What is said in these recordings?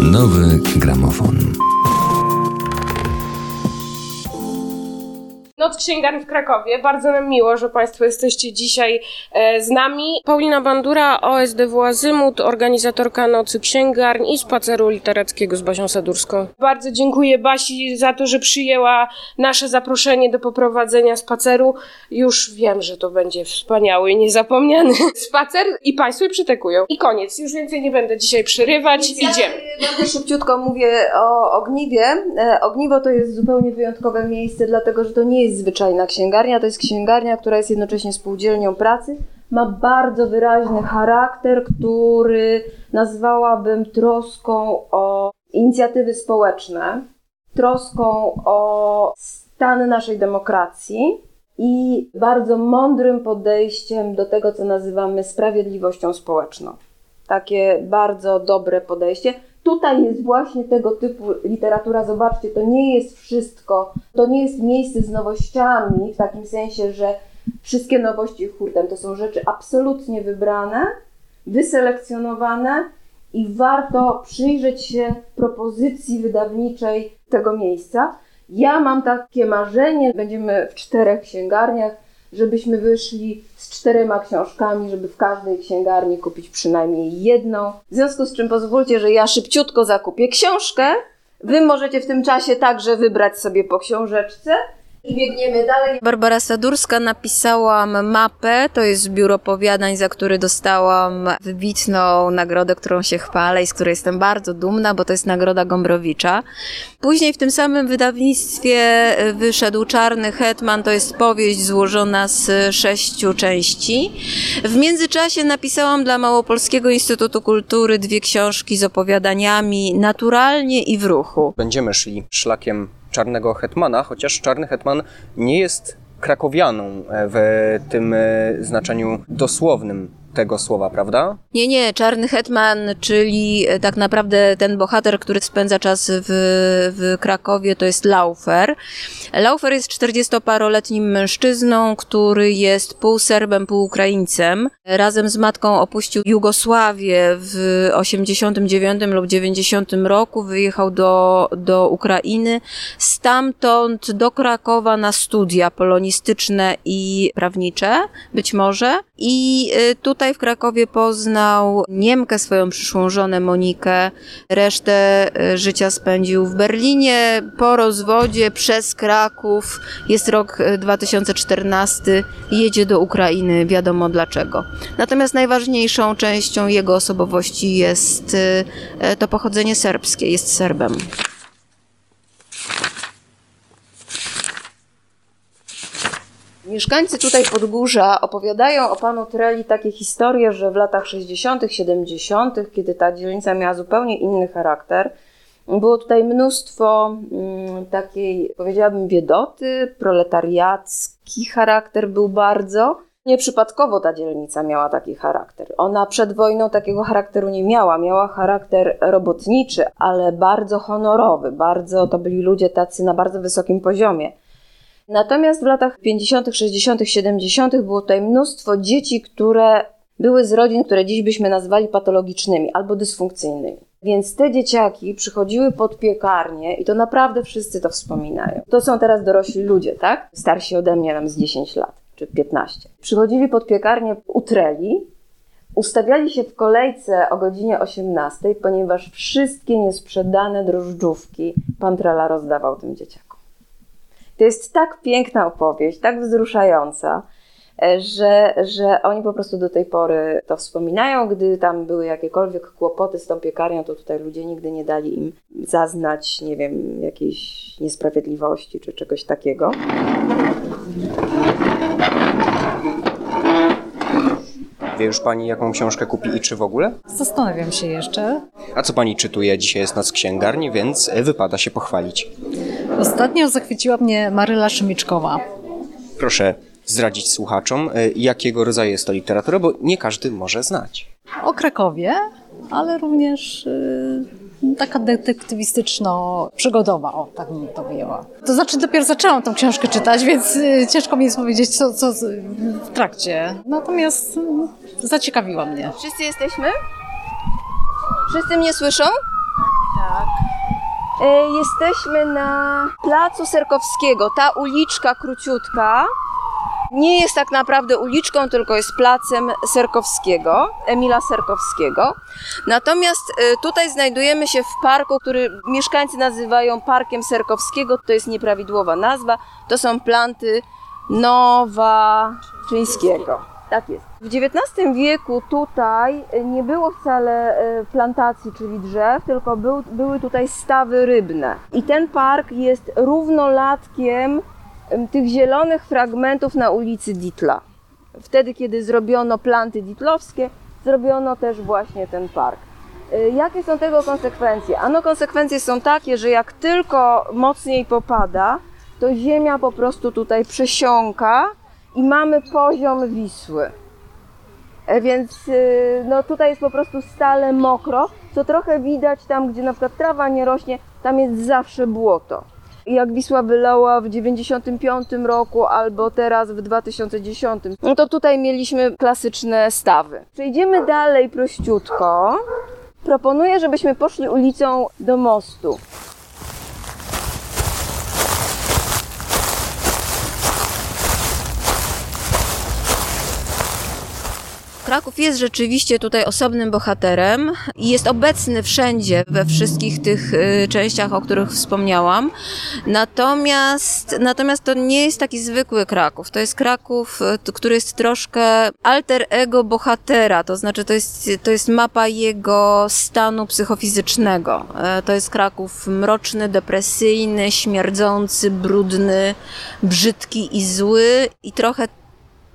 Nowy gramofon. Noc Księgarni w Krakowie. Bardzo nam miło, że Państwo jesteście dzisiaj e, z nami. Paulina Bandura, OSDW Azymut, organizatorka Nocy Księgarni i Spaceru Literackiego z Basią Sadurską. Bardzo dziękuję Basi za to, że przyjęła nasze zaproszenie do poprowadzenia spaceru. Już wiem, że to będzie wspaniały i niezapomniany spacer i Państwo je przytekują. I koniec, już więcej nie będę dzisiaj przerywać. Idziemy. Ja bardzo szybciutko mówię o ogniwie. E, Ogniwo to jest zupełnie wyjątkowe miejsce, dlatego że to nie jest zwyczajna księgarnia, to jest księgarnia, która jest jednocześnie spółdzielnią pracy. Ma bardzo wyraźny charakter, który nazwałabym troską o inicjatywy społeczne, troską o stan naszej demokracji i bardzo mądrym podejściem do tego, co nazywamy sprawiedliwością społeczną takie bardzo dobre podejście. Tutaj jest właśnie tego typu literatura. Zobaczcie, to nie jest wszystko, to nie jest miejsce z nowościami, w takim sensie, że wszystkie nowości hurtem to są rzeczy absolutnie wybrane, wyselekcjonowane i warto przyjrzeć się propozycji wydawniczej tego miejsca. Ja mam takie marzenie, będziemy w czterech księgarniach, żebyśmy wyszli z czterema książkami, żeby w każdej księgarni kupić przynajmniej jedną. W związku z czym pozwólcie, że ja szybciutko zakupię książkę. Wy możecie w tym czasie także wybrać sobie po książeczce. I biegniemy dalej. Barbara Sadurska napisałam mapę, to jest biuro opowiadań, za który dostałam wybitną nagrodę, którą się chwalę i z której jestem bardzo dumna, bo to jest nagroda Gombrowicza. Później w tym samym wydawnictwie wyszedł Czarny Hetman, to jest powieść złożona z sześciu części. W międzyczasie napisałam dla Małopolskiego Instytutu Kultury dwie książki z opowiadaniami naturalnie i w ruchu. Będziemy szli szlakiem Czarnego Hetmana, chociaż Czarny Hetman nie jest krakowianą e, w tym e, znaczeniu dosłownym tego słowa, prawda? Nie, nie, Czarny Hetman, czyli e, tak naprawdę ten bohater, który spędza czas w, w Krakowie, to jest Laufer. Laufer jest 40-paroletnim mężczyzną, który jest pół Serbem, pół Ukraińcem. Razem z matką opuścił Jugosławię w 89 lub 90 roku, wyjechał do, do Ukrainy, stamtąd do Krakowa na studia polonistyczne i prawnicze, być może. I y, tutaj w Krakowie poznał Niemkę, swoją przyszłą żonę Monikę. Resztę y, życia spędził w Berlinie. Po rozwodzie przez Kraków jest rok y, 2014. Jedzie do Ukrainy, wiadomo dlaczego. Natomiast najważniejszą częścią jego osobowości jest y, to pochodzenie serbskie. Jest Serbem. Mieszkańcy tutaj Podgórza opowiadają o panu Treli takie historie, że w latach 60., 70., kiedy ta dzielnica miała zupełnie inny charakter, było tutaj mnóstwo mm, takiej, powiedziałabym, biedoty, proletariacki charakter był bardzo. Nieprzypadkowo ta dzielnica miała taki charakter. Ona przed wojną takiego charakteru nie miała. Miała charakter robotniczy, ale bardzo honorowy. Bardzo to byli ludzie tacy na bardzo wysokim poziomie. Natomiast w latach 50., 60., 70. było tutaj mnóstwo dzieci, które były z rodzin, które dziś byśmy nazwali patologicznymi albo dysfunkcyjnymi. Więc te dzieciaki przychodziły pod piekarnię i to naprawdę wszyscy to wspominają. To są teraz dorośli ludzie, tak? Starsi ode mnie nam z 10 lat czy 15. Przychodzili pod piekarnię u Treli, ustawiali się w kolejce o godzinie 18, ponieważ wszystkie niesprzedane drożdżówki pan Trela rozdawał tym dzieciakom. To jest tak piękna opowieść, tak wzruszająca, że, że oni po prostu do tej pory to wspominają. Gdy tam były jakiekolwiek kłopoty z tą piekarnią, to tutaj ludzie nigdy nie dali im zaznać, nie wiem, jakiejś niesprawiedliwości czy czegoś takiego. Wie już Pani, jaką książkę kupi i czy w ogóle? Zastanawiam się jeszcze. A co Pani czytuje? Dzisiaj jest noc księgarni, więc wypada się pochwalić. Ostatnio zachwyciła mnie Maryla Szymiczkowa. Proszę zdradzić słuchaczom, y, jakiego rodzaju jest to literatura, bo nie każdy może znać. O Krakowie, ale również y, taka detektywistyczno-przygodowa, o tak bym to wyjęła. To znaczy dopiero zaczęłam tą książkę czytać, więc y, ciężko mi jest powiedzieć, co, co w trakcie. Natomiast y, zaciekawiła mnie. Wszyscy jesteśmy? Wszyscy mnie słyszą? E, Jesteśmy na placu Serkowskiego. Ta uliczka króciutka nie jest tak naprawdę uliczką, tylko jest placem Serkowskiego, Emila Serkowskiego. Natomiast e, tutaj znajdujemy się w parku, który mieszkańcy nazywają Parkiem Serkowskiego. To jest nieprawidłowa nazwa. To są planty Nowaczyńskiego. Tak jest. W XIX wieku tutaj nie było wcale e, plantacji, czyli drzew, tylko był, były tutaj stawy rybne. I ten park jest równolatkiem em, tych zielonych fragmentów na ulicy Ditla. Wtedy, kiedy zrobiono planty ditlowskie, zrobiono też właśnie ten park. E, Jakie są tego konsekwencje? Ano konsekwencje są takie, że jak tylko mocniej popada, to ziemia po prostu tutaj przesiąka i mamy poziom Wisły. E, Więc y, no, tutaj jest po prostu stale mokro, co trochę widać tam, gdzie na przykład trawa nie rośnie, tam jest zawsze błoto. Jak Wisła wylała w 95 roku albo teraz w 2010, no to tutaj mieliśmy klasyczne stawy. Przejdziemy dalej prościutko. Proponuję, żebyśmy poszli ulicą do mostu. Kraków jest rzeczywiście tutaj osobnym bohaterem i jest obecny wszędzie, we wszystkich tych y, częściach, o których wspomniałam. Natomiast, natomiast to nie jest taki zwykły Kraków. To jest Kraków, y, który jest troszkę alter ego bohatera, to znaczy to jest, to jest mapa jego stanu psychofizycznego. E, To jest Kraków mroczny, depresyjny, śmierdzący, brudny, brzydki i zły i trochę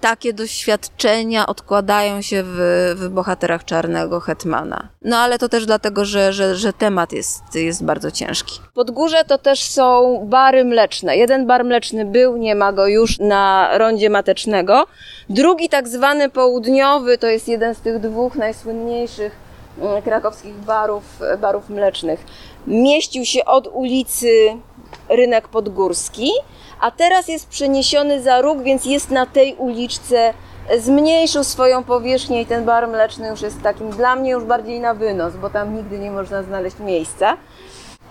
takie doświadczenia odkładają się w, w bohaterach czarnego Hetmana. No ale to też dlatego, że, że, że temat jest, jest bardzo ciężki. Podgórze to też są bary mleczne. Jeden bar mleczny był, nie ma go już na rondzie Matecznego. Drugi, tak zwany południowy, to jest jeden z tych dwóch najsłynniejszych mm, krakowskich barów, barów mlecznych. Mieścił się od ulicy Rynek Podgórski, a teraz jest przeniesiony za róg, więc jest na tej uliczce. Zmniejszył swoją powierzchnię i ten bar mleczny już jest takim dla mnie już bardziej na wynos, bo tam nigdy nie można znaleźć miejsca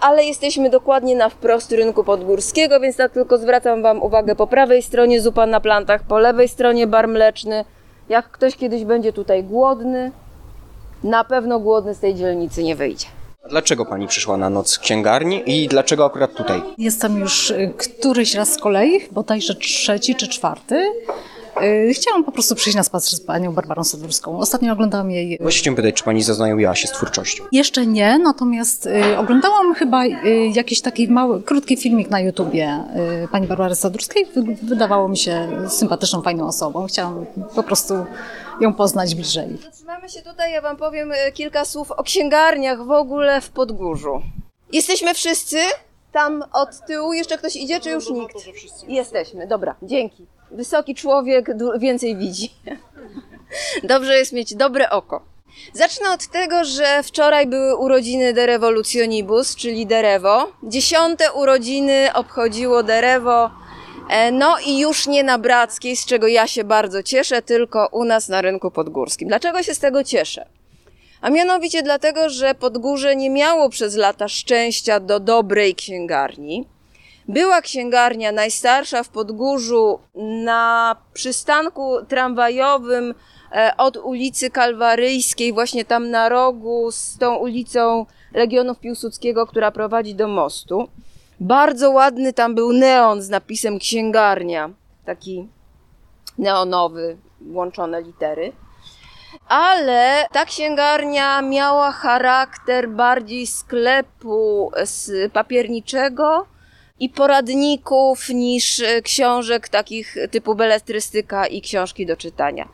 ale jesteśmy dokładnie na wprost rynku podgórskiego, więc tak tylko zwracam Wam uwagę, po prawej stronie zupa na plantach, po lewej stronie bar mleczny. Jak ktoś kiedyś będzie tutaj głodny, na pewno głodny z tej dzielnicy nie wyjdzie. Dlaczego pani przyszła na noc księgarni i dlaczego akurat tutaj? Jestem już y, któryś raz z kolei, bodajże trzeci czy czwarty. Y, Chciałam po prostu przyjść na spacer z panią Barbarą Sodurską. Ostatnio oglądałam jej Właśnie chciałem pytać, czy pani zaznajomiła się z twórczością? Jeszcze nie, natomiast y, oglądałam chyba y, jakiś taki mały, krótki filmik na YouTubie y, pani Barbary Sadurskiej. Wy, wydawało mi się sympatyczną, fajną osobą. Chciałam po prostu ją poznać bliżej. Zatrzymamy się tutaj, ja Wam powiem kilka słów o księgarniach w ogóle w Podgórzu. Jesteśmy wszyscy? Tam od tyłu jeszcze ktoś idzie, czy już nikt? Jesteśmy, dobra, dzięki. Wysoki człowiek więcej widzi. Dobrze jest mieć dobre oko. Zacznę od tego, że wczoraj były urodziny De Revolutionibus, czyli Derewo. Dziesiąte urodziny obchodziło Derewo. E, No i już nie na Brackiej, z czego ja się bardzo cieszę, tylko u nas na rynku podgórskim. Dlaczego się z tego cieszę? A mianowicie dlatego, że Podgórze nie miało przez lata szczęścia do dobrej księgarni. Była księgarnia najstarsza w Podgórzu na przystanku tramwajowym e, od ulicy Kalwaryjskiej, właśnie tam na rogu z tą ulicą Legionów Piłsudskiego, która prowadzi do mostu. Bardzo ładny tam był neon z napisem księgarnia, taki neonowy, łączone litery. Ale ta księgarnia miała charakter bardziej sklepu papierniczego i poradników niż e, książek takich typu beletrystyka i książki do czytania.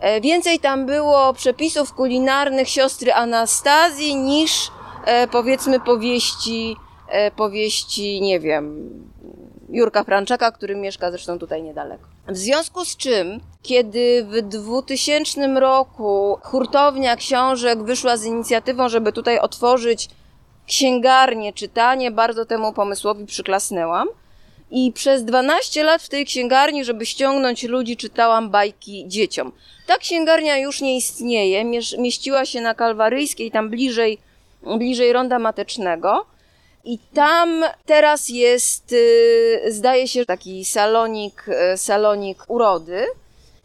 E, Więcej tam było przepisów kulinarnych siostry Anastazji niż e, powiedzmy powieści, powieści, nie wiem, Jurka Franczaka, który mieszka zresztą tutaj niedaleko. W związku z czym, kiedy w 2000 roku hurtownia książek wyszła z inicjatywą, żeby tutaj otworzyć księgarnię, czytanie, bardzo temu pomysłowi przyklasnęłam. I przez 12 lat w tej księgarni, żeby ściągnąć ludzi, czytałam bajki dzieciom. Ta księgarnia już nie istnieje, mieś- mieściła się na Kalwaryjskiej, tam bliżej, bliżej Ronda Matecznego. I tam teraz jest, y, zdaje się, taki salonik, y, salonik urody.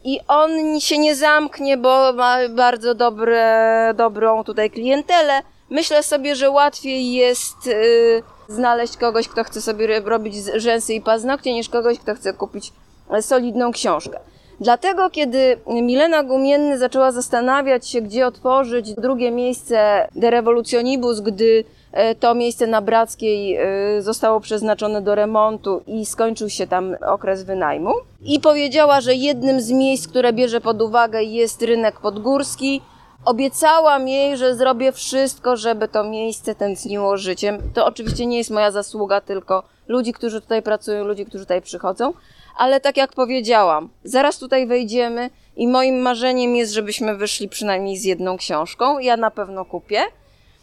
I on się nie zamknie, bo ma bardzo dobre, dobrą tutaj klientelę. Myślę sobie, że łatwiej jest y, znaleźć kogoś, kto chce sobie robić rzęsy i paznokcie, niż kogoś, kto chce kupić solidną książkę. Dlatego, kiedy Milena Gumienny zaczęła zastanawiać się, gdzie otworzyć drugie miejsce De Revolutionibus, gdy e, to miejsce na Brackiej e, zostało przeznaczone do remontu i skończył się tam okres wynajmu. I powiedziała, że jednym z miejsc, które bierze pod uwagę jest rynek podgórski. Obiecałam jej, że zrobię wszystko, żeby to miejsce tętniło życiem. To oczywiście nie jest moja zasługa, tylko ludzi, którzy tutaj pracują, ludzi, którzy tutaj przychodzą ale tak jak powiedziałam, zaraz tutaj wejdziemy i moim marzeniem jest, żebyśmy wyszli przynajmniej z jedną książką. Ja na pewno kupię.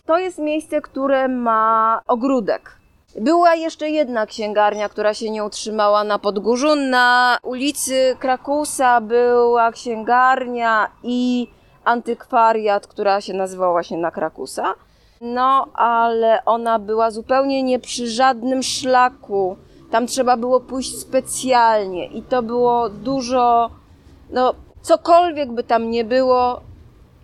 To jest miejsce, które ma ogródek. Była jeszcze jedna księgarnia, która się nie utrzymała na Podgórzu. Na ulicy Krakusa była księgarnia i antykwariat, która się nazywała właśnie na Krakusa. No, ale ona była zupełnie nie przy żadnym szlaku tam trzeba było pójść specjalnie i to było dużo, no cokolwiek by tam nie było,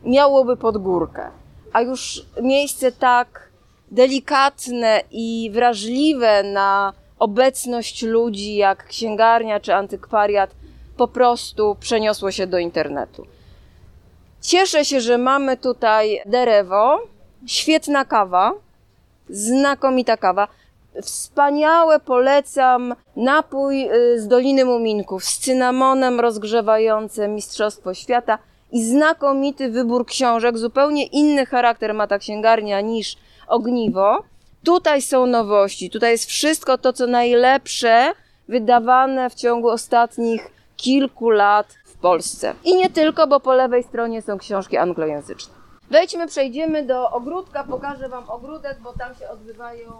miałoby pod górkę. A już miejsce tak delikatne i wrażliwe na obecność ludzi jak księgarnia czy antykwariat po prostu przeniosło się do internetu. Cieszę się, że mamy tutaj derewo, świetna kawa, znakomita kawa. Wspaniałe polecam napój y, z Doliny Muminków z cynamonem rozgrzewającym Mistrzostwo Świata i znakomity wybór książek. Zupełnie inny charakter ma ta księgarnia niż Ogniwo. Tutaj są nowości, tutaj jest wszystko to, co najlepsze wydawane w ciągu ostatnich kilku lat Polsce. I nie tylko, bo po lewej stronie są książki anglojęzyczne. Wejdźmy, przejdziemy do ogródka, pokażę Wam ogródek, bo tam się odbywają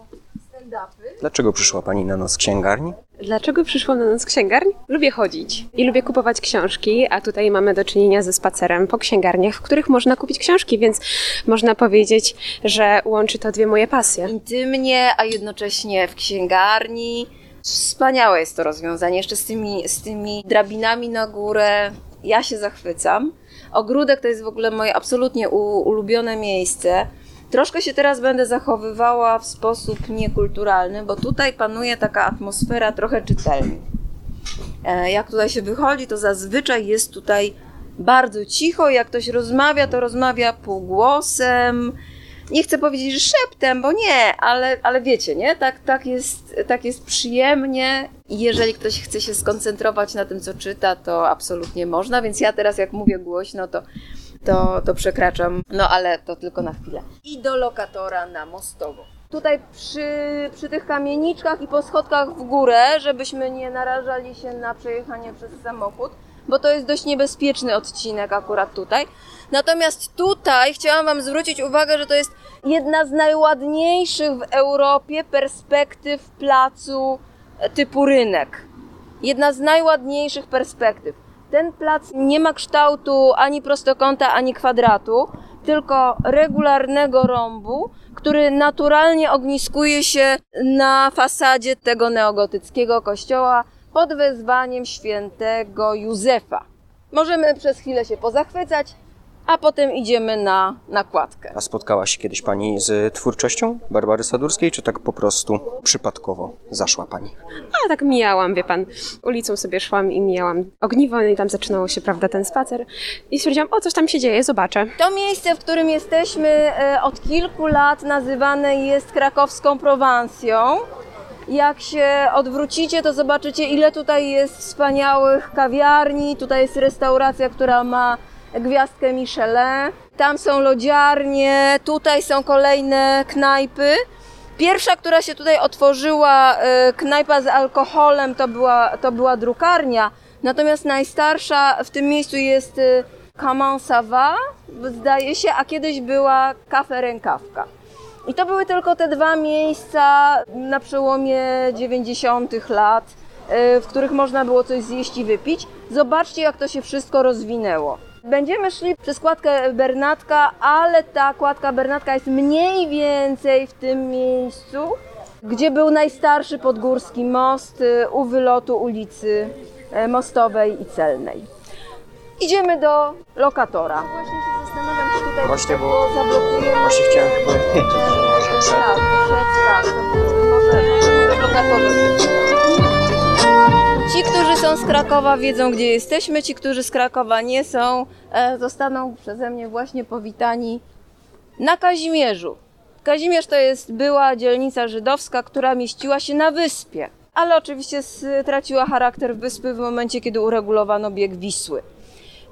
stand-upy. Dlaczego przyszła Pani na nos księgarni? Dlaczego przyszłam na nas księgarni? Lubię chodzić i lubię kupować książki, a tutaj mamy do czynienia ze spacerem po księgarniach, w których można kupić książki, więc można powiedzieć, że łączy to dwie moje pasje. Intymnie, a jednocześnie w księgarni. Wspaniałe jest to rozwiązanie, jeszcze z tymi, z tymi drabinami na górę. Ja się zachwycam. Ogródek to jest w ogóle moje absolutnie ulubione miejsce. Troszkę się teraz będę zachowywała w sposób niekulturalny, bo tutaj panuje taka atmosfera trochę czytelni. E, jak tutaj się wychodzi, to zazwyczaj jest tutaj bardzo cicho. Jak ktoś rozmawia, to rozmawia półgłosem. Nie chcę powiedzieć, że szeptem, bo nie, ale, ale wiecie, nie? Tak, tak, jest, tak jest przyjemnie. Jeżeli ktoś chce się skoncentrować na tym, co czyta, to absolutnie można. Więc ja teraz, jak mówię głośno, to to, to przekraczam, no ale to tylko na chwilę. I do lokatora na Mostowo. Tutaj przy, przy tych kamieniczkach i po schodkach w górę, żebyśmy nie narażali się na przejechanie przez samochód, bo to jest dość niebezpieczny odcinek akurat tutaj. Natomiast tutaj chciałam Wam zwrócić uwagę, że to jest jedna z najładniejszych w Europie perspektyw placu typu rynek. Jedna z najładniejszych perspektyw. Ten plac nie ma kształtu ani prostokąta, ani kwadratu, tylko regularnego rąbu, który naturalnie ogniskuje się na fasadzie tego neogotyckiego kościoła pod wezwaniem świętego Józefa. Możemy przez chwilę się pozachwycać, a potem idziemy na nakładkę. A spotkała się kiedyś Pani z twórczością Barbary Sadurskiej, czy tak po prostu przypadkowo zaszła Pani? A tak mijałam, wie pan, ulicą sobie szłam i mijałam ogniwo no i tam zaczynało się, prawda, ten spacer i stwierdziłam, o coś tam się dzieje, zobaczę. To miejsce, w którym jesteśmy e, od kilku lat nazywane jest krakowską Prowansją. Jak się odwrócicie, to zobaczycie, ile tutaj jest wspaniałych kawiarni. Tutaj jest restauracja, która ma gwiazdkę Michelin. Tam są lodziarnie, tutaj są kolejne knajpy. Pierwsza, która się tutaj otworzyła, e, knajpa z alkoholem, to była, to była drukarnia. Natomiast najstarsza w tym miejscu jest e, Comment ça zdaje się, a kiedyś była kafe rękawka. I to były tylko te dwa miejsca na przełomie 90. lat, e, w których można było coś zjeść i wypić. Zobaczcie, jak to się wszystko rozwinęło. Będziemy szli przez kładkę Bernatka, ale ta kładka Bernatka jest mniej więcej w tym miejscu gdzie był najstarszy podgórski most y, u wylotu ulicy e, Mostowej i Celnej. Idziemy do lokatora. Właśnie się zastanawiam, czy tutaj Właśnie, tak bo- zablokujemy. Właśnie chciałem chyba powiedzieć, że może przed... Tak, przed, tak. Może, może lokatorze Ci, którzy są z Krakowa, wiedzą, gdzie jesteśmy. Ci, którzy z Krakowa nie są, e, zostaną przeze mnie właśnie powitani na Kazimierzu. Kazimierz to jest była dzielnica żydowska, która mieściła się na wyspie, ale oczywiście straciła charakter wyspy w momencie, kiedy uregulowano bieg Wisły.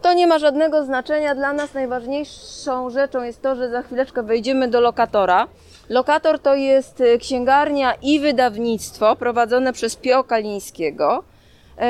To nie ma żadnego znaczenia. Dla nas najważniejszą rzeczą jest to, że za chwileczkę wejdziemy do lokatora. Lokator to jest e, księgarnia i wydawnictwo prowadzone przez Pio Kalińskiego,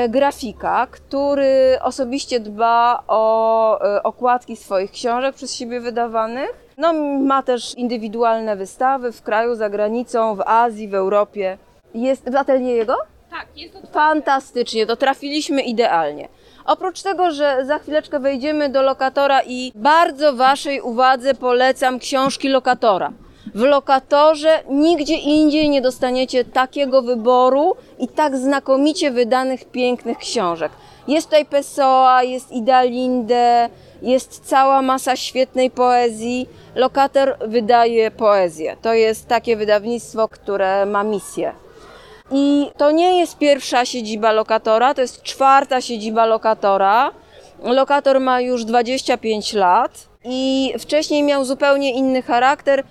grafika, który osobiście dba o e, okładki swoich książek przez siebie wydawanych. No, ma też indywidualne wystawy w kraju, za granicą, w Azji, w Europie. Jest w atelier jego? Tak, jest to Fantastycznie, to trafiliśmy idealnie. Oprócz tego, że za chwileczkę wejdziemy do lokatora i bardzo Waszej uwadze polecam książki lokatora. W lokatorze nigdzie indziej nie dostaniecie takiego wyboru i tak znakomicie wydanych pięknych książek. Jest tutaj Pessoa, jest Ida Linde, jest cała masa świetnej poezji. Lokator wydaje poezję. To jest takie wydawnictwo, które ma misję. I to nie jest pierwsza siedziba lokatora, to jest czwarta siedziba lokatora. Lokator ma już 25 lat i wcześniej miał zupełnie inny charakter.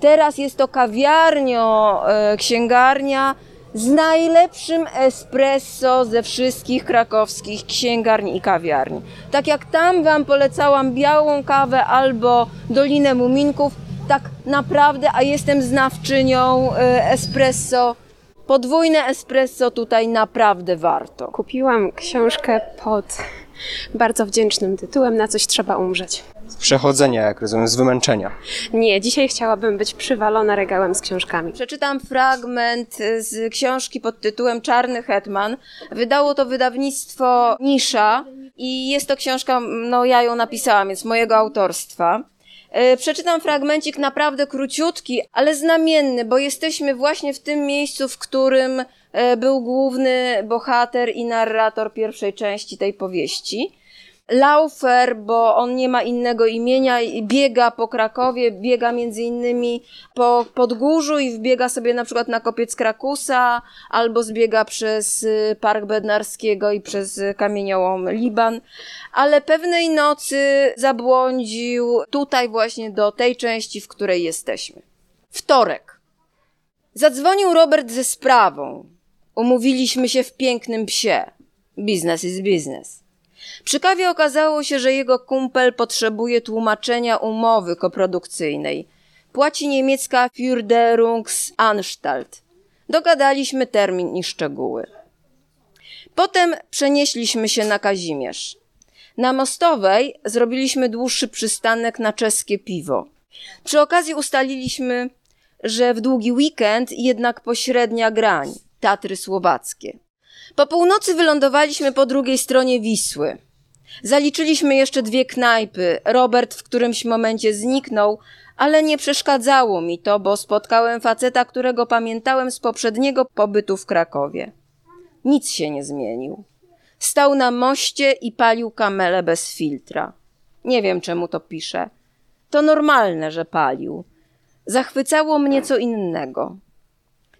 Teraz jest to kawiarnio, e, księgarnia z najlepszym espresso ze wszystkich krakowskich księgarni i kawiarni. Tak jak tam Wam polecałam białą kawę albo Dolinę Muminków, tak naprawdę, a jestem znawczynią e, espresso, podwójne espresso tutaj naprawdę warto. Kupiłam książkę pod bardzo wdzięcznym tytułem Na coś trzeba umrzeć. Z przechodzenia, jak rozumiem, z wymęczenia. Nie, dzisiaj chciałabym być przywalona regałem z książkami. Przeczytam fragment z książki pod tytułem Czarny Hetman. Wydało to wydawnictwo Nisza i jest to książka, no ja ją napisałam, jest mojego autorstwa. E, Przeczytam fragmencik naprawdę króciutki, ale znamienny, bo jesteśmy właśnie w tym miejscu, w którym e, był główny bohater i narrator pierwszej części tej powieści. Laufer, bo on nie ma innego imienia, biega po Krakowie, biega między innymi po Podgórzu i wbiega sobie na przykład na kopiec Krakusa, albo zbiega przez y, Park Bednarskiego i przez y, kamieniołom Liban, ale pewnej nocy zabłądził tutaj właśnie do tej części, w której jesteśmy. Wtorek. Zadzwonił Robert ze sprawą. Umówiliśmy się w pięknym psie. Business is business. Przy kawie okazało się, że jego kumpel potrzebuje tłumaczenia umowy koprodukcyjnej. Płaci niemiecka Fürderungsanstalt. Dogadaliśmy termin i szczegóły. Potem przenieśliśmy się na Kazimierz. Na Mostowej zrobiliśmy dłuższy przystanek na czeskie piwo. Przy okazji ustaliliśmy, że w długi weekend jednak pośrednia grań Tatry Słowackie. Po północy wylądowaliśmy po drugiej stronie Wisły. Zaliczyliśmy jeszcze dwie knajpy. Robert w którymś momencie zniknął, ale nie przeszkadzało mi to, bo spotkałem faceta, którego pamiętałem z poprzedniego pobytu w Krakowie. Nic się nie zmienił. Stał na moście i palił kamele bez filtra. Nie wiem, czemu to pisze. To normalne, że palił. Zachwycało mnie co innego.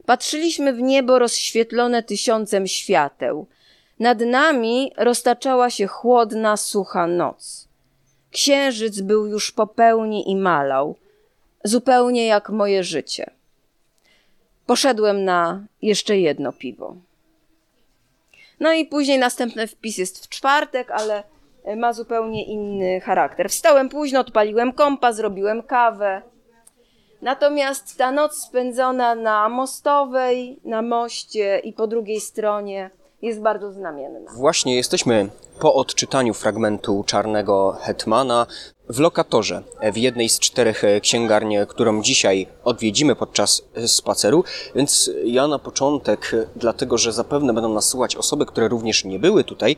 Patrzyliśmy w niebo rozświetlone tysiącem świateł. Nad nami roztaczała się chłodna, sucha noc. Księżyc był już po pełni i malał, zupełnie jak moje życie. Poszedłem na jeszcze jedno piwo. No i później następny wpis jest w czwartek, ale ma zupełnie inny charakter. Wstałem późno, odpaliłem kompa, zrobiłem kawę. Natomiast ta noc spędzona na mostowej, na moście i po drugiej stronie jest bardzo znamienna. Właśnie jesteśmy po odczytaniu fragmentu Czarnego Hetmana w lokatorze w jednej z czterech księgarni, którą dzisiaj odwiedzimy podczas spaceru. Więc ja na początek, dlatego że zapewne będą nas słuchać osoby, które również nie były tutaj,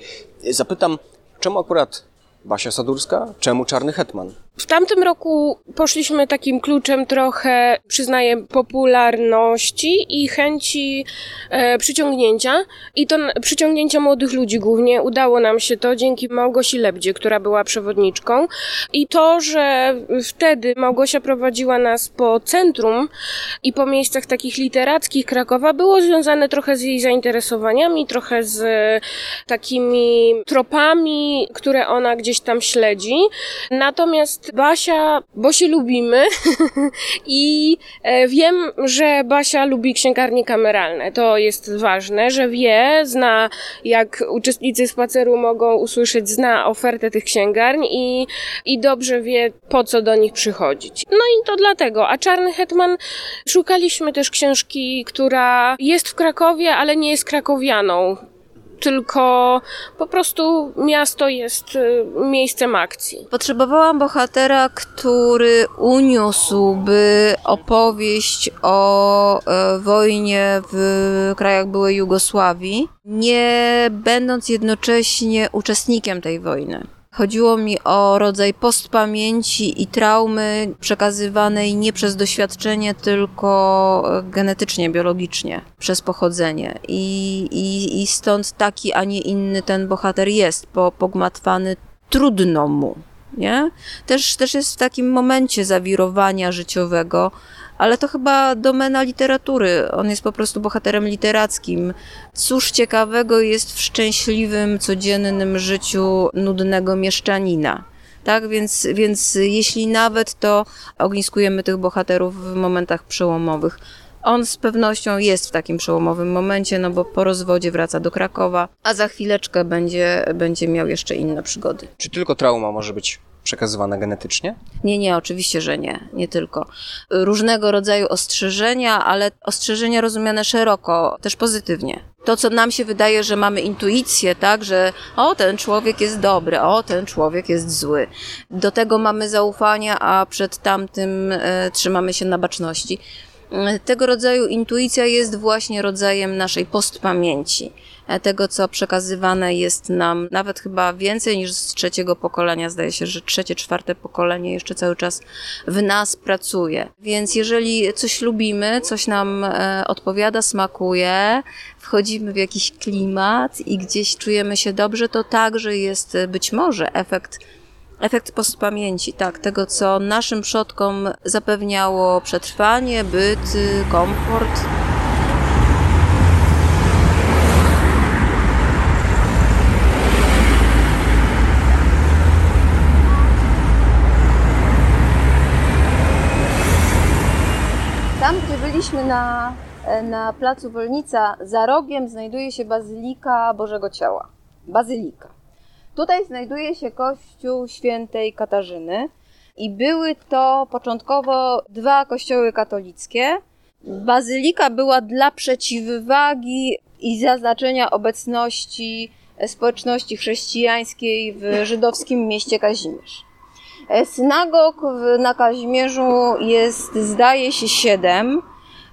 zapytam, czemu akurat Basia Sadurska, czemu Czarny Hetman? W tamtym roku poszliśmy takim kluczem trochę, przyznaję, popularności i chęci e, przyciągnięcia. I to przyciągnięcia młodych ludzi głównie. Udało nam się to dzięki Małgosi Lebdzie, która była przewodniczką. I to, że wtedy Małgosia prowadziła nas po centrum i po miejscach takich literackich Krakowa, było związane trochę z jej zainteresowaniami, trochę z takimi tropami, które ona gdzieś tam śledzi. Natomiast Basia, bo się lubimy i e, wiem, że Basia lubi księgarnie kameralne. To jest ważne, że wie, zna, jak uczestnicy spaceru mogą usłyszeć, zna ofertę tych księgarni i, i dobrze wie, po co do nich przychodzić. No i to dlatego. A Czarny Hetman szukaliśmy też książki, która jest w Krakowie, ale nie jest krakowianą tylko po prostu miasto jest y, miejscem akcji. Potrzebowałam bohatera, który uniósłby opowieść o e, wojnie w krajach byłej Jugosławii, nie będąc jednocześnie uczestnikiem tej wojny. Chodziło mi o rodzaj postpamięci i traumy przekazywanej nie przez doświadczenie, tylko genetycznie, biologicznie, przez pochodzenie. I, i, i stąd taki, a nie inny ten bohater jest, bo pogmatwany trudno mu. Nie? Też, też jest w takim momencie zawirowania życiowego, ale to chyba domena literatury. On jest po prostu bohaterem literackim. Cóż ciekawego jest w szczęśliwym, codziennym życiu nudnego mieszczanina. Tak, więc, więc jeśli nawet to ogniskujemy tych bohaterów w momentach przełomowych. On z pewnością jest w takim przełomowym momencie, no bo po rozwodzie wraca do Krakowa, a za chwileczkę będzie, będzie miał jeszcze inne przygody. Czy tylko trauma może być przekazywana genetycznie? Nie, nie, oczywiście, że nie, nie tylko. Różnego rodzaju ostrzeżenia, ale ostrzeżenia rozumiane szeroko, też pozytywnie. To, co nam się wydaje, że mamy intuicję, tak, że o, ten człowiek jest dobry, o, ten człowiek jest zły. Do tego mamy zaufanie, a przed tamtym e, trzymamy się na baczności. Tego rodzaju intuicja jest właśnie rodzajem naszej postpamięci, tego co przekazywane jest nam nawet chyba więcej niż z trzeciego pokolenia. Zdaje się, że trzecie, czwarte pokolenie jeszcze cały czas w nas pracuje. Więc jeżeli coś lubimy, coś nam e, odpowiada, smakuje, wchodzimy w jakiś klimat i gdzieś czujemy się dobrze, to także jest być może efekt Efekt postpamięci, tak, tego co naszym przodkom zapewniało przetrwanie, byt, komfort. Tam, gdzie byliśmy na, na placu Wolnica, za rogiem znajduje się Bazylika Bożego Ciała. Bazylika. Tutaj znajduje się kościół świętej Katarzyny i były to początkowo dwa kościoły katolickie. Bazylika była dla przeciwwagi i zaznaczenia obecności społeczności chrześcijańskiej w żydowskim mieście Kazimierz. Synagog na Kazimierzu jest, zdaje się, siedem.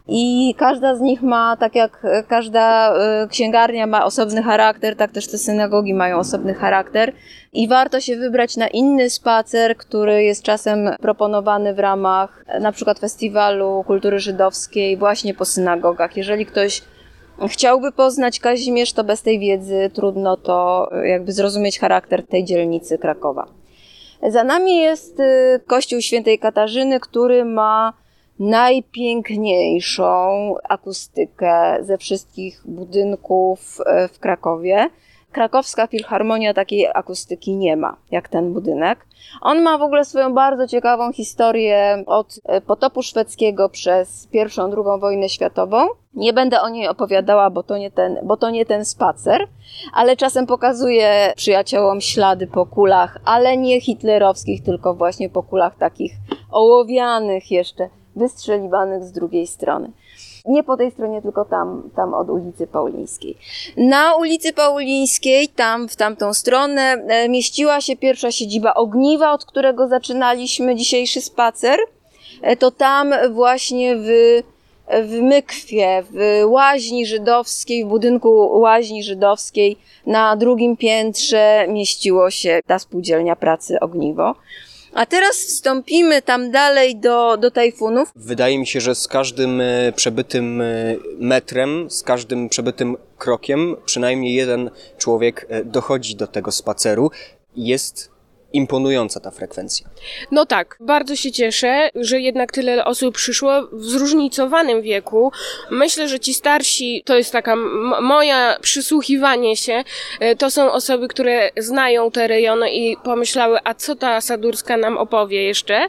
I każda z nich ma, tak jak każda e, księgarnia ma osobny charakter, tak też te synagogi mają osobny charakter. I warto się wybrać na inny spacer, który jest czasem proponowany w ramach e, na przykład festiwalu kultury żydowskiej właśnie po synagogach. Jeżeli ktoś chciałby poznać Kazimierz, to bez tej wiedzy trudno to e, jakby zrozumieć charakter tej dzielnicy Krakowa. Za nami jest kościół świętej Katarzyny, który ma najpiękniejszą akustykę ze wszystkich budynków e, w Krakowie. Krakowska Filharmonia takiej akustyki nie ma, jak ten budynek. On ma w ogóle swoją bardzo ciekawą historię od e, potopu szwedzkiego przez pierwszą, drugą wojnę światową. Nie będę o niej opowiadała, bo to nie ten, bo to nie ten spacer, ale czasem pokazuję przyjaciołom ślady po kulach, ale nie hitlerowskich, tylko właśnie po kulach takich ołowianych jeszcze wystrzeliwanych z drugiej strony. Nie po tej stronie, tylko tam, tam od ulicy Paulińskiej. Na ulicy Paulińskiej, tam w tamtą stronę, e, mieściła się pierwsza siedziba ogniwa, od którego zaczynaliśmy dzisiejszy spacer. E, to tam właśnie w, w Mykwie, w łaźni żydowskiej, w budynku łaźni żydowskiej na drugim piętrze mieściło się ta spółdzielnia pracy ogniwo. A teraz wstąpimy tam dalej do, do tajfunów. Wydaje mi się, że z każdym e, przebytym e, metrem, z każdym przebytym krokiem, przynajmniej jeden człowiek e, dochodzi do tego spaceru. Jest imponująca ta frekwencja. No tak, bardzo się cieszę, że jednak tyle osób przyszło w zróżnicowanym wieku. Myślę, że ci starsi, to jest taka moja przysłuchiwanie się, e, to są osoby, które znają te rejony i pomyślały, a co ta Sadurska nam opowie jeszcze,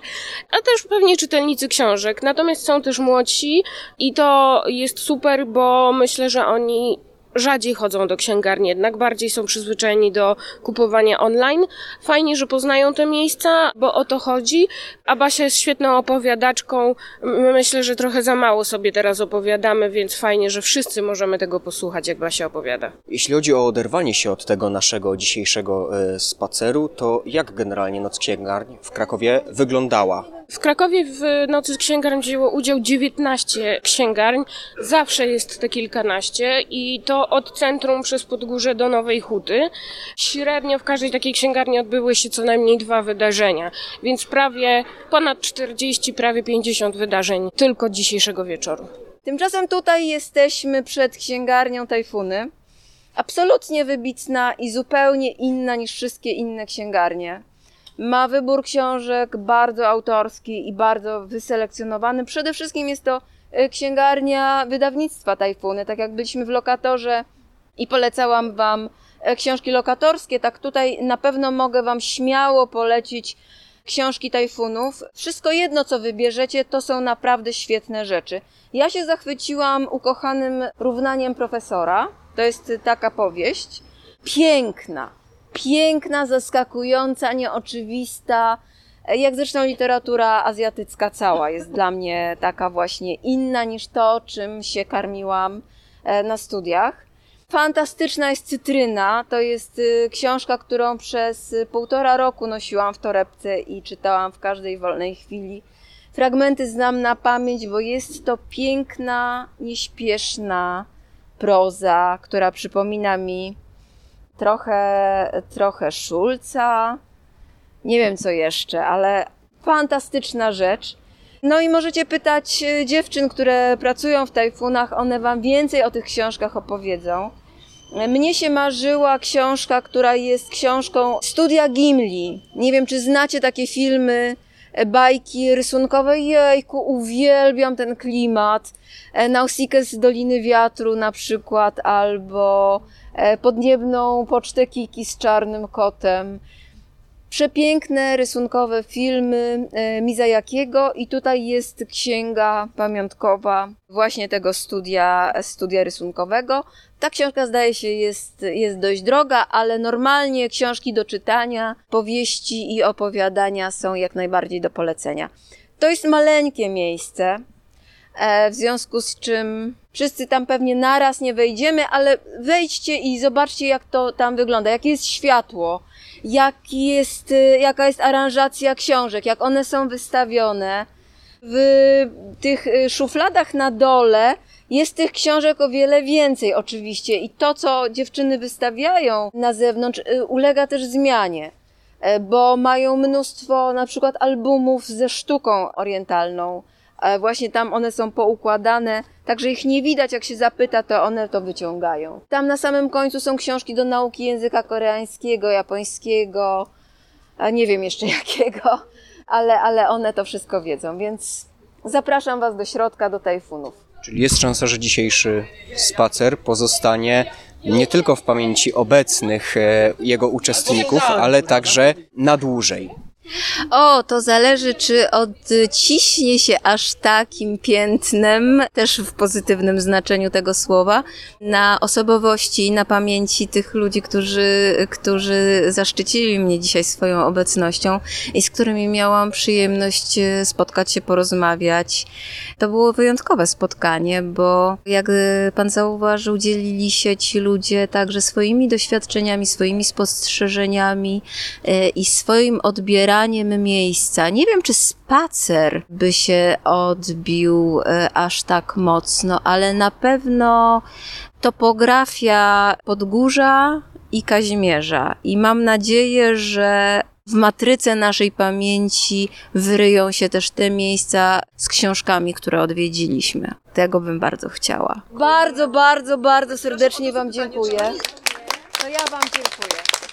a też pewnie czytelnicy książek. Natomiast są też młodsi i to jest super, bo myślę, że oni rzadziej chodzą do księgarni, jednak bardziej są przyzwyczajeni do kupowania online. Fajnie, że poznają te miejsca, bo o to chodzi. A jest świetną opowiadaczką. Myślę, że trochę za mało sobie teraz opowiadamy, więc fajnie, że wszyscy możemy tego posłuchać, jak Basia opowiada. Jeśli chodzi o oderwanie się od tego naszego dzisiejszego e, spaceru, to jak generalnie Noc Księgarni w Krakowie wyglądała? W Krakowie w Nocy Księgarni wzięło udział 19 księgarń. Zawsze jest te kilkanaście i to od centrum przez Podgórze do Nowej Huty. Średnio w każdej takiej księgarni odbyły się co najmniej dwa wydarzenia, więc prawie ponad 40, prawie 50 wydarzeń tylko dzisiejszego wieczoru. Tymczasem tutaj jesteśmy przed księgarnią Tajfuny. Absolutnie wybitna i zupełnie inna niż wszystkie inne księgarnie. Ma wybór książek bardzo autorski i bardzo wyselekcjonowany. Przede wszystkim jest to e, księgarnia wydawnictwa Tajfuny. Tak jak byliśmy w lokatorze i polecałam Wam e, książki lokatorskie, tak tutaj na pewno mogę Wam śmiało polecić książki tajfunów. Wszystko jedno, co wybierzecie, to są naprawdę świetne rzeczy. Ja się zachwyciłam ukochanym równaniem profesora. To jest taka powieść. Piękna, piękna, zaskakująca, nieoczywista. Jak zresztą literatura azjatycka cała jest dla mnie taka właśnie inna niż to, czym się karmiłam e, na studiach. Fantastyczna jest Cytryna. To jest y, książka, którą przez półtora roku nosiłam w torebce i czytałam w każdej wolnej chwili. Fragmenty znam na pamięć, bo jest to piękna, nieśpieszna proza, która przypomina mi trochę, trochę Szulca, nie wiem co jeszcze, ale fantastyczna rzecz. No i możecie pytać y, dziewczyn, które pracują w tajfunach, one wam więcej o tych książkach opowiedzą. Mnie się marzyła książka, która jest książką Studia Gimli. Nie wiem, czy znacie takie filmy, bajki rysunkowe. Jejku, uwielbiam ten klimat. E, Nausicaa z Doliny Wiatru na przykład, albo e, Podniebną Pocztę Kiki z Czarnym Kotem przepiękne rysunkowe filmy e, Mizajakiego i tutaj jest księga pamiątkowa właśnie tego studia, studia rysunkowego. Ta książka zdaje się jest, jest dość droga, ale normalnie książki do czytania, powieści i opowiadania są jak najbardziej do polecenia. To jest maleńkie miejsce, e, w związku z czym wszyscy tam pewnie naraz nie wejdziemy, ale wejdźcie i zobaczcie jak to tam wygląda, jakie jest światło, jak jest, y, jaka jest aranżacja książek, jak one są wystawione. W tych y, szufladach na dole jest tych książek o wiele więcej oczywiście. I to, co dziewczyny wystawiają na zewnątrz, y, ulega też zmianie, e, bo mają mnóstwo na przykład albumów ze sztuką orientalną, właśnie tam one są poukładane, także ich nie widać, jak się zapyta, to one to wyciągają. Tam na samym końcu są książki do nauki języka koreańskiego, japońskiego, nie wiem jeszcze jakiego, ale, ale one to wszystko wiedzą, więc zapraszam Was do środka, do tajfunów. Czyli jest szansa, że dzisiejszy spacer pozostanie nie tylko w pamięci obecnych e, jego uczestników, ale także na dłużej. O, to zależy, czy odciśnie się aż takim piętnem, też w pozytywnym znaczeniu tego słowa, na osobowości, na pamięci tych ludzi, którzy, którzy zaszczycili mnie dzisiaj swoją obecnością i z którymi miałam przyjemność e, spotkać się, porozmawiać. To było wyjątkowe spotkanie, bo jak pan zauważył, dzielili się ci ludzie także swoimi doświadczeniami, swoimi spostrzeżeniami e, i swoim odbieraniem odbieraniem miejsca. Nie wiem, czy spacer by się odbił e, aż tak mocno, ale na pewno topografia Podgórza i Kazimierza. I mam nadzieję, że w matryce naszej pamięci wyryją się też te miejsca z książkami, które odwiedziliśmy. Tego bym bardzo chciała. Bardzo, bardzo, bardzo serdecznie Wam dziękuję. To ja Wam dziękuję.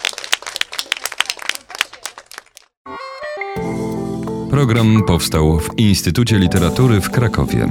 Program powstał w Instytucie Literatury w Krakowie.